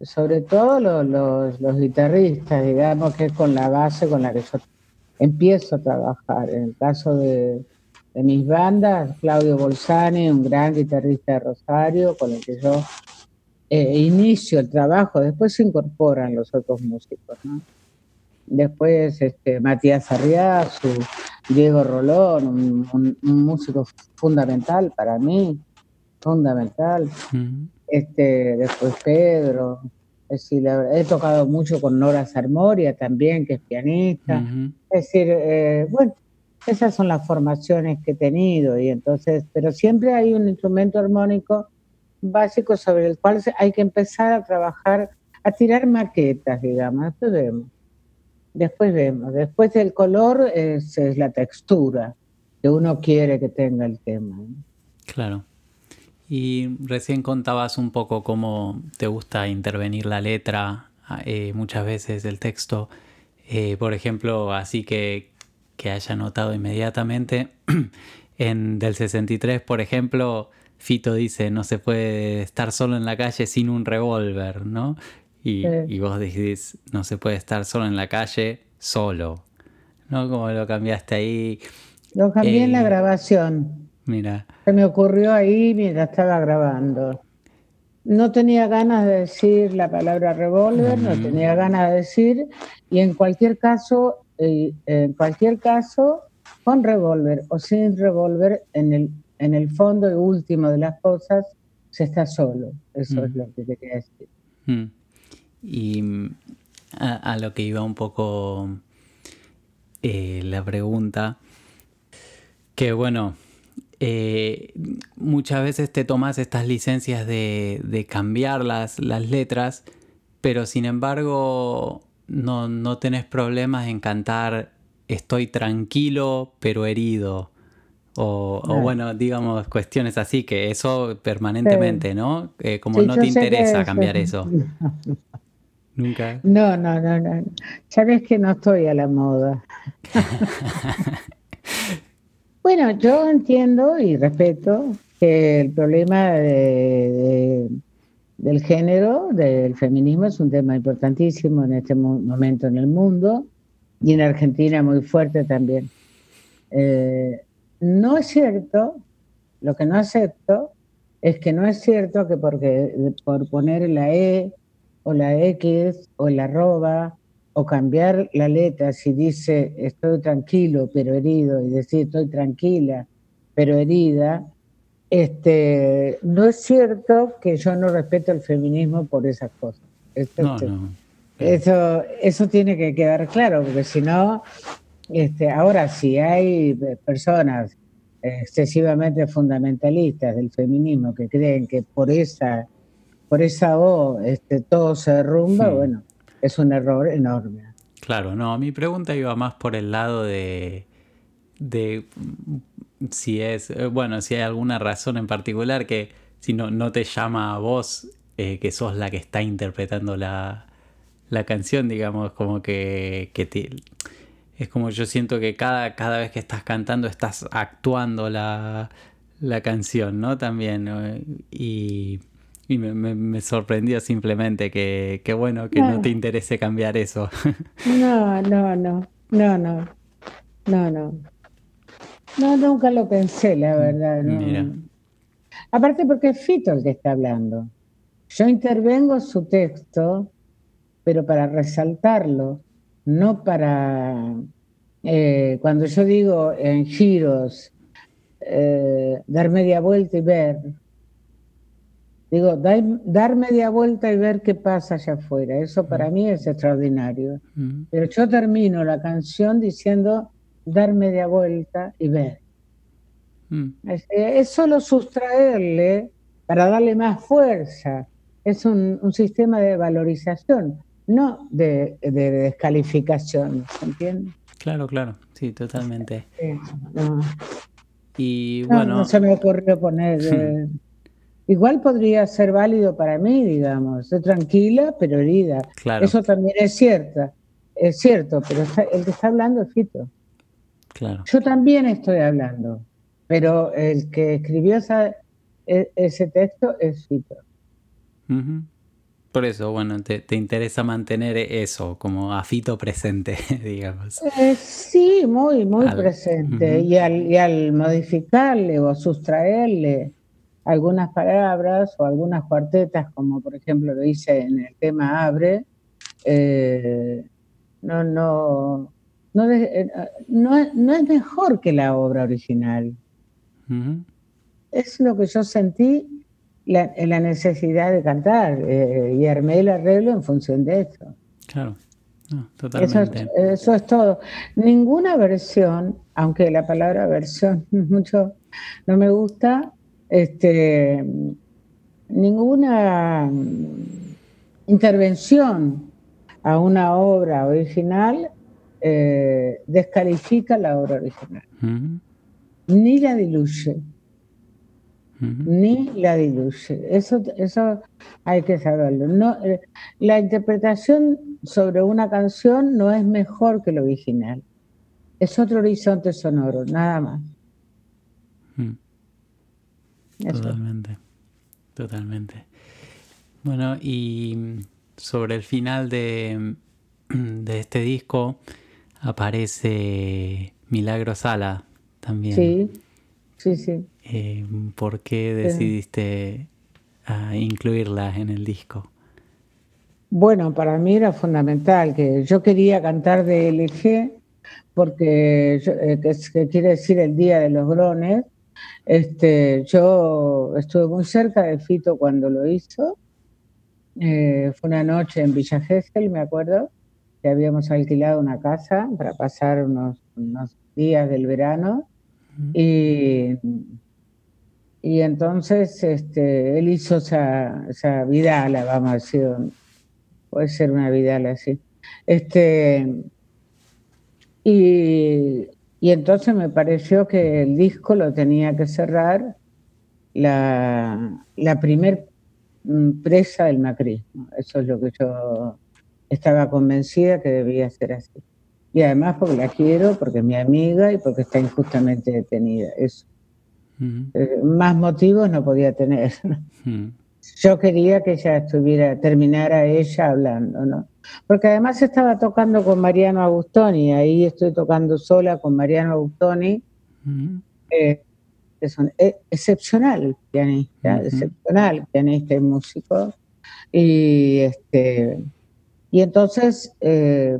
sobre todo los, los, guitarristas, digamos, que es con la base con la que yo empiezo a trabajar. En el caso de, de mis bandas, Claudio Bolzani, un gran guitarrista de Rosario, con el que yo eh, inicio el trabajo, después se incorporan los otros músicos, ¿no? Después este, Matías Arriazu, Diego Rolón, un, músico fundamental para mí, fundamental. este, después Pedro. Es decir, he tocado mucho con Nora Sarmoria también, que es pianista. Es decir, eh, bueno, esas son las formaciones que he tenido y entonces, pero siempre hay un instrumento armónico básico sobre el cual hay que empezar a trabajar, a tirar maquetas, digamos, después vemos. Después vemos, después del color es, la textura que uno quiere que tenga el tema. Claro. Y recién contabas un poco cómo te gusta intervenir la letra, eh, muchas veces el texto. Eh, por ejemplo, así que, que haya notado inmediatamente. en del 63, por ejemplo, Fito dice, no se puede estar solo en la calle sin un revólver, ¿no? Y, vos decís, no se puede estar solo en la calle solo, ¿no? Como lo cambiaste ahí. Lo cambié en la eh, grabación. Mira. Se me ocurrió ahí mientras estaba grabando. No tenía ganas de decir la palabra revólver, no tenía ganas de decir, y en cualquier caso en cualquier caso, con revólver o sin revólver, en el, en el fondo y último de las cosas, se está solo. Eso es lo que quería decir. Mm. Y mm, a, lo que iba un poco eh, la pregunta, que bueno, eh, muchas veces te tomas estas licencias de, de cambiar las, las letras, pero sin embargo no, no tenés problemas en cantar estoy tranquilo pero herido. O, bueno, digamos, cuestiones así, que eso permanentemente, ¿no? Eh, como no te interesa cambiar eso. Nunca. No, no, no, no. Sabes que no estoy a la moda. bueno, yo entiendo y respeto que el problema de del género, del feminismo, es un tema importantísimo en este momento en el mundo y en Argentina muy fuerte también. Eh, no es cierto, lo que no acepto es que no es cierto que porque por poner la E o la X o la arroba o cambiar la letra si dice estoy tranquilo pero herido y decir estoy tranquila pero herida, este, no es cierto que yo no respeto el feminismo por esas cosas. Este, eso, eso tiene que quedar claro, porque si no, este, ahora si hay personas excesivamente fundamentalistas del feminismo que creen que por esa, por esa O este, todo se derrumba, bueno, es un error enorme. Claro, no, mi pregunta iba más por el lado de, de si es, eh, bueno, si hay alguna razón en particular que si no, no te llama a vos, eh, que sos la que está interpretando la, la canción, digamos, como que, que te, es como yo siento que cada, cada vez que estás cantando estás actuando la, la canción, ¿no? También, y, y me, me, sorprendió simplemente que, que bueno, que no. te interese cambiar eso. No, no, no, no, no, no, no. No, nunca lo pensé, la verdad. Aparte porque es Fito el que está hablando. Yo intervengo en su texto, pero para resaltarlo, no para... Eh, cuando yo digo en giros, eh, dar media vuelta y ver, digo, dar, media vuelta y ver qué pasa allá afuera. Eso para mí es extraordinario. Pero yo termino la canción diciendo dar media vuelta y ver. Mm. Es, solo sustraerle para darle más fuerza. Es un, sistema de valorización, no de, descalificación, ¿se entiende? Claro, claro, sí, totalmente. Y bueno. No, se me ocurrió poner. Eh, igual podría ser válido para mí, digamos. Estoy tranquila, pero herida. Eso también es cierto. Es cierto, pero el que está hablando es Fito. Yo también estoy hablando, pero el que escribió e, ese texto es Fito. Por eso, bueno, te, interesa mantener eso, como a Fito presente, digamos. Eh, sí, muy, muy presente. y, al, y al modificarle o sustraerle algunas palabras o algunas cuartetas, como por ejemplo lo hice en el tema Abre, eh, no, no, no, eh, no, es mejor que la obra original. Es lo que yo sentí la, la necesidad de cantar eh, y armé el arreglo en función de eso. Claro, totalmente. Eso, es todo. Ninguna versión, aunque la palabra versión mucho no me gusta, este, ninguna intervención a una obra original eh, descalifica la obra original, ni la diluye, ni la diluye. Eso, eso hay que saberlo. No, eh, la interpretación sobre una canción no es mejor que lo original. Es otro horizonte sonoro, nada más. Totalmente, totalmente. Bueno, y sobre el final de, de este disco, aparece Milagro Sala también. Sí, sí, sí. Eh, ¿Por qué decidiste ah, incluirla en el disco? Bueno, para mí era fundamental, que yo quería cantar de LG, porque eh, que, quiere decir el Día de los Grones. Este, yo estuve muy cerca de Fito cuando lo hizo. Eh, fue una noche en Villa Gesell, me acuerdo que habíamos alquilado una casa para pasar unos, días del verano y, y entonces este, él hizo esa, esa vidala, vamos a decir, puede ser una vidala así. Este, y, y entonces me pareció que el disco lo tenía que cerrar la, la primer mm, presa del macrismo. Eso es lo que yo estaba convencida que debía ser así. Y además porque la quiero, porque es mi amiga y porque está injustamente detenida. Eso. Eh, más motivos no podía tener. Yo quería que ella estuviera, terminara ella hablando, ¿no? Porque además estaba tocando con Mariano Agustoni, ahí estoy tocando sola con Mariano Agustoni, eh, que es eh, excepcional pianista, excepcional pianista y músico. Y este y entonces eh,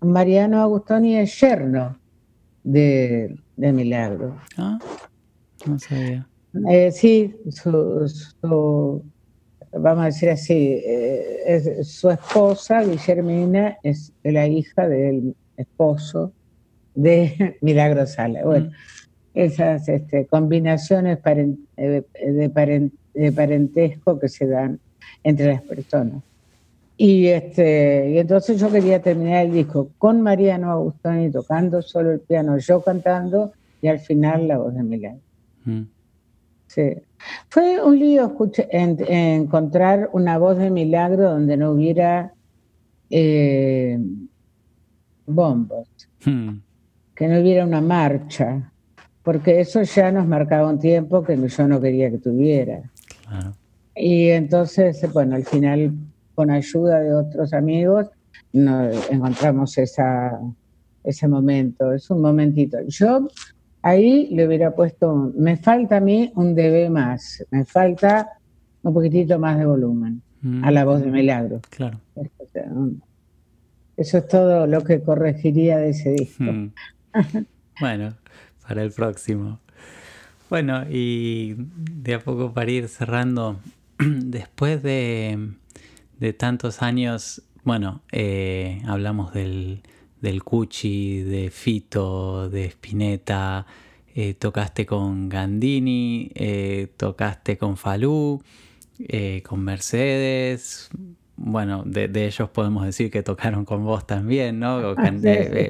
Mariano Agustoni es yerno de, Milagro. Ah, no sabía. Eh, sí, su, vamos a decir así, eh, su esposa, Guillermina, es la hija del esposo de Milagro Sala. Bueno, mm. esas este, combinaciones de parentesco que se dan entre las personas. Y, este, y entonces yo quería terminar el disco con Mariano Agustoni tocando solo el piano, yo cantando y al final la voz de Milagro. Mm. Sí. Fue un lío escuché, encontrar una voz de Milagro donde no hubiera eh, bombos, mm. que no hubiera una marcha, porque eso ya nos marcaba un tiempo que yo no quería que tuviera. Y entonces, bueno, al final con ayuda de otros amigos, nos encontramos esa, ese momento, es un momentito. Yo ahí le hubiera puesto, me falta a mí un dB más, me falta un poquitito más de volumen a la voz de mm. Milagro. Claro. Eso es todo lo que corregiría de ese disco. Mm. bueno, para el próximo. Bueno, y de a poco para ir cerrando, después de, de tantos años, bueno, eh, hablamos del, del Cuchi, de Fito, de Spinetta, eh, tocaste con Gandini, eh, tocaste con Falú, con Mercedes, bueno, de, ellos podemos decir que tocaron con vos también, ¿no?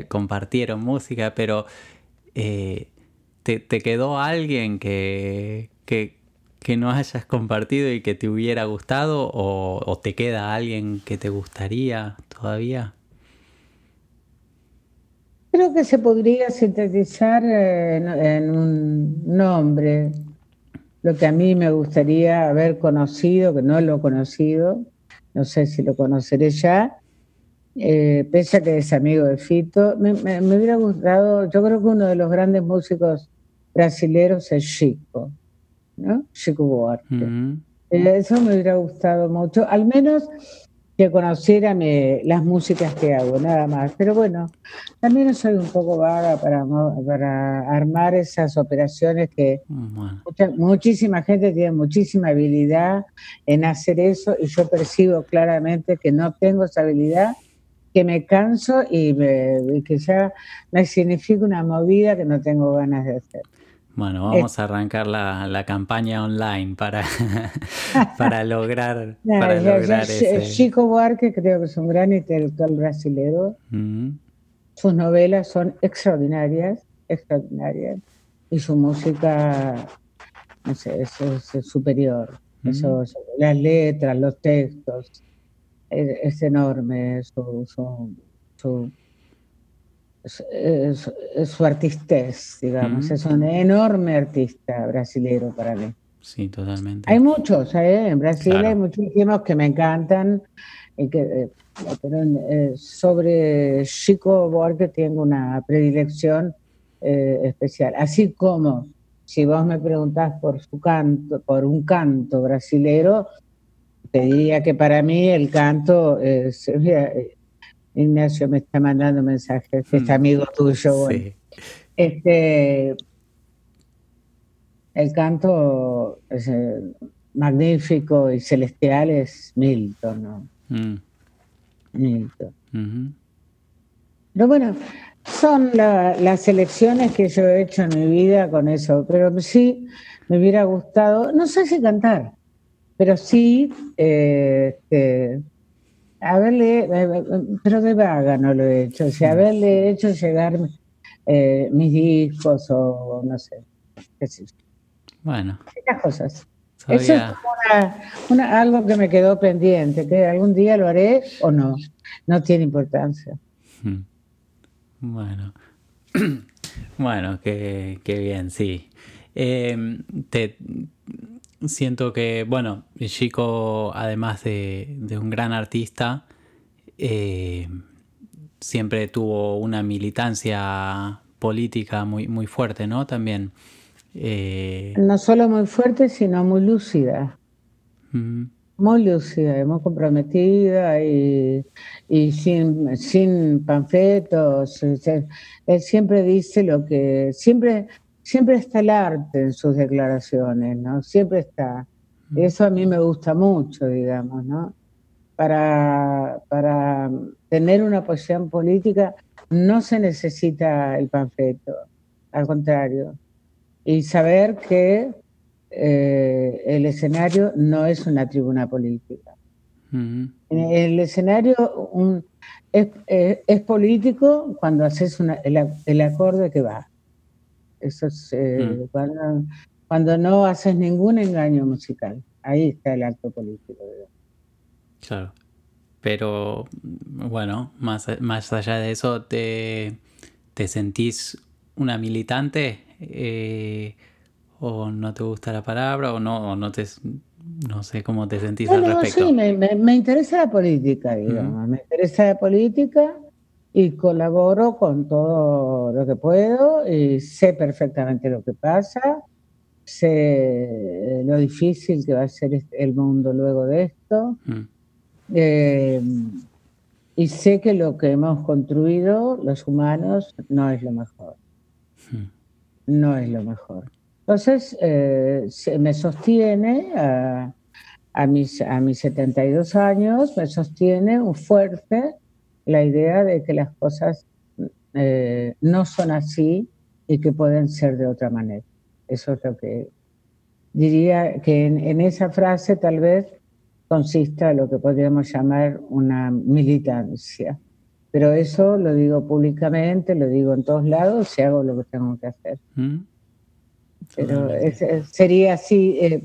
compartieron música, pero te, te, quedó alguien que, que, que no hayas compartido y que te hubiera gustado o, te queda alguien que te gustaría todavía? Creo que se podría sintetizar en, un nombre, lo que a mí me gustaría haber conocido, que no lo he conocido, no sé si lo conoceré ya, eh, pese a que es amigo de Fito, me, me, hubiera gustado, yo creo que uno de los grandes músicos brasileños es Chico ¿no? Chico Buarque. Eh, eso me hubiera gustado mucho, al menos que conociera las músicas que hago, nada más. Pero bueno, también soy un poco vaga para, para armar esas operaciones que muchísima gente tiene muchísima habilidad en hacer eso y yo percibo claramente que no tengo esa habilidad, que me canso y, y que ya me significa una movida que no tengo ganas de hacer. Bueno, vamos a arrancar la, campaña online para, para lograr, para lograr Chico Buarque creo que es un gran intelectual brasileño. Mm. Sus novelas son extraordinarias, extraordinarias. Y su música, no sé, es, superior. Mm. las letras, los textos, es, enorme su, su su artistez, digamos. Es un enorme artista brasilero para mí. Sí, totalmente. Hay muchos, ¿eh? En Brasil hay muchísimos que me encantan. Y que, eh, eh, sobre Chico Buarque tengo una predilección especial. Así como si vos me preguntás por su canto, por un canto brasilero, te diría que para mí el canto es, Ignacio me está mandando mensajes, este amigo tuyo. Este, el canto es, eh, magnífico y celestial es Milton, ¿no? Mm. Milton. Pero bueno, son las elecciones que yo he hecho en mi vida con eso, pero sí me hubiera gustado, no sé si cantar, pero sí eh, este, haberle, eh, pero de vaga no lo he hecho, o sea, haberle hecho llegar eh, mis discos o no sé, qué sé Bueno. Estas cosas. Eso es como algo que me quedó pendiente, que algún día lo haré o no, no tiene importancia. Hmm. Bueno, bueno, qué, qué bien, sí. Eh, te, siento que, bueno, Chico, además de, un gran artista, eh, siempre tuvo una militancia política muy, muy fuerte, ¿no? También. Eh, no solo muy fuerte, sino muy lúcida. Muy lúcida, muy comprometida y, y sin, sin panfletos. Él siempre dice lo que. Siempre siempre está el arte en sus declaraciones, ¿no? Siempre está. Mm. Eso a mí me gusta mucho, digamos, ¿no? Para, para tener una posición política no se necesita el panfleto, al contrario. Y saber que eh, el escenario no es una tribuna política. Mm. El escenario es, político cuando haces el, el acorde que va. Eso es eh, mm. cuando, no haces ningún engaño musical. Ahí está el acto político. Claro. Pero bueno, más, más allá de eso, ¿te, te sentís una militante? Eh, ¿O no te gusta la palabra? ¿O no, no te no sé cómo te sentís al respecto? Sí, me, interesa la política, digamos. Me interesa la política y colaboro con todo lo que puedo y sé perfectamente lo que pasa, sé lo difícil que va a ser el mundo luego de esto mm. eh, y sé que lo que hemos construido los humanos no es lo mejor, mm. no es lo mejor. Entonces eh, me sostiene a, a, mis, a mis 72 años, me sostiene un fuerte la idea de que las cosas eh, no son así y que pueden ser de otra manera. Eso es lo que diría que en, esa frase tal vez consista lo que podríamos llamar una militancia. Pero eso lo digo públicamente, lo digo en todos lados y hago lo que tengo que hacer. Mm. Pero sería así eh,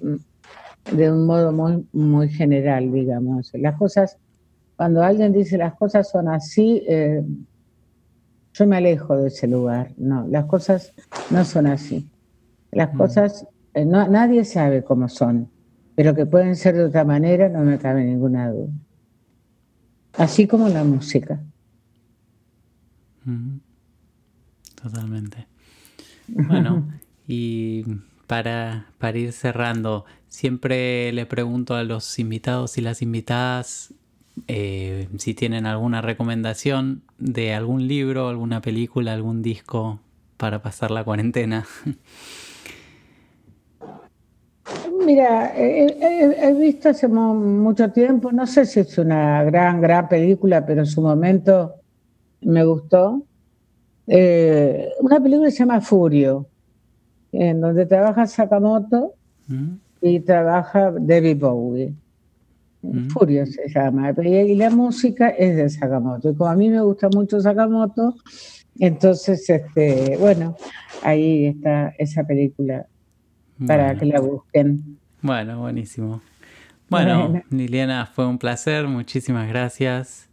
de un modo muy, muy general, digamos. Las cosas cuando alguien dice las cosas son así, eh, yo me alejo de ese lugar. No, las cosas no son así. Las mm. cosas, eh, no, nadie sabe cómo son, pero que pueden ser de otra manera, no me cabe ninguna duda. Así como la música. Totalmente. Bueno, y para, para ir cerrando, siempre le pregunto a los invitados y las invitadas eh, si tienen alguna recomendación de algún libro, alguna película, algún disco para pasar la cuarentena. Mira, he, visto hace mucho tiempo, no sé si es una gran, gran película, pero en su momento me gustó. Eh, una película se llama Furio, en donde trabaja Sakamoto mm. y trabaja David Bowie. Mm. Furio se llama. Y la música es de Sakamoto. Y como a mí me gusta mucho Sakamoto, entonces, este, bueno, ahí está esa película para que la busquen. Bueno, buenísimo. Bueno, Liliana, fue un placer, muchísimas gracias.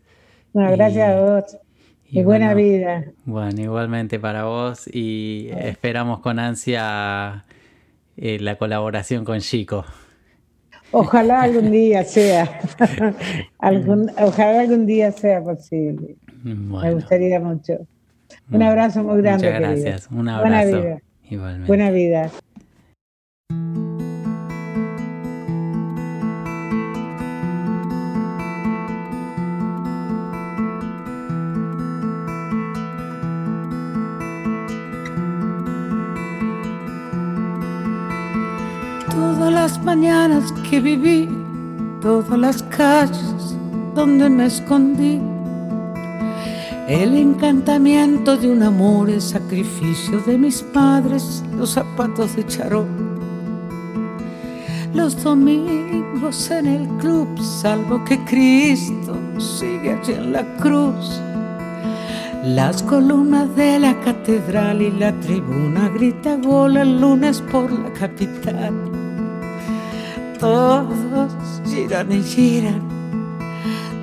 gracias a vos. Y, buena vida. Bueno, igualmente para vos y esperamos con ansia eh, la colaboración con Chico. Ojalá algún día sea, ojalá algún día sea posible. Me gustaría mucho. Un abrazo muy grande. Muchas gracias. Un abrazo. Buena vida. Igualmente. Buena vida. Todas las mañanas que viví, todas las calles donde me escondí el encantamiento de un amor, el sacrificio de mis padres, los zapatos de charol. Los domingos en el club, salvo que Cristo sigue allí en la cruz. Las columnas de la catedral y la tribuna grita gol el lunes por la capital. Todos giran y giran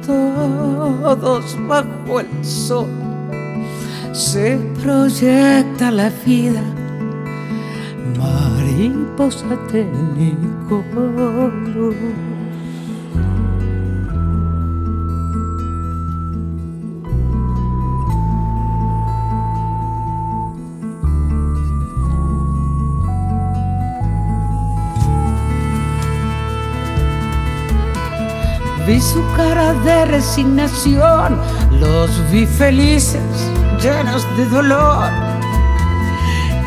todos bajo el sol. Se proyecta la vida, mariposa color Vi su cara de resignación, los vi felices, llenos de dolor.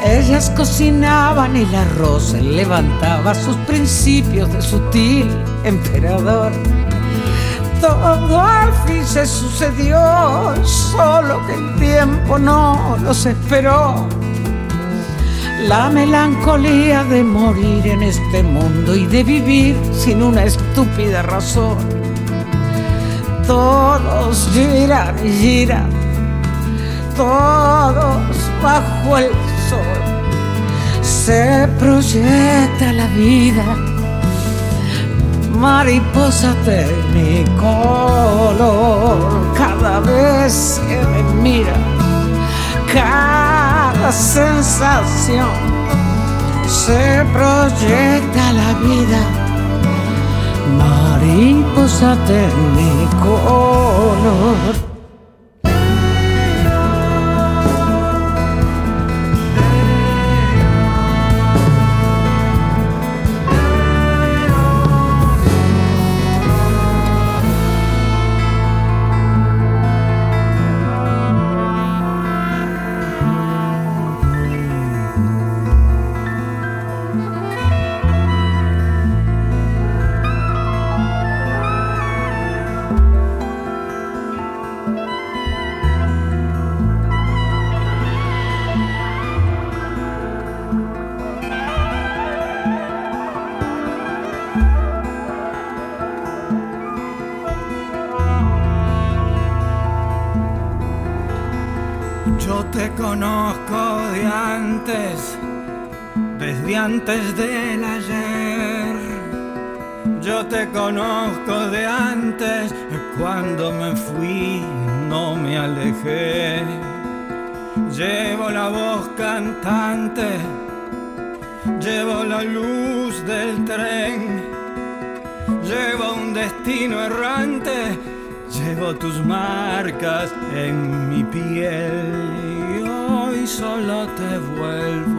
Ellas cocinaban el arroz levantaba sus principios de sutil emperador. Todo al fin se sucedió, solo que el tiempo no los esperó. La melancolía de morir en este mundo y de vivir sin una estúpida razón todos giran y giran, todos bajo el sol. Se proyecta la vida, mariposa de mi color, cada vez que me mira, cada sensación se proyecta la vida mariposa de mi color. Antes del ayer. Yo te conozco de antes, cuando me fui no me alejé. Llevo la voz cantante, llevo la luz del tren, llevo un destino errante, llevo tus marcas en mi piel y hoy solo te vuelvo.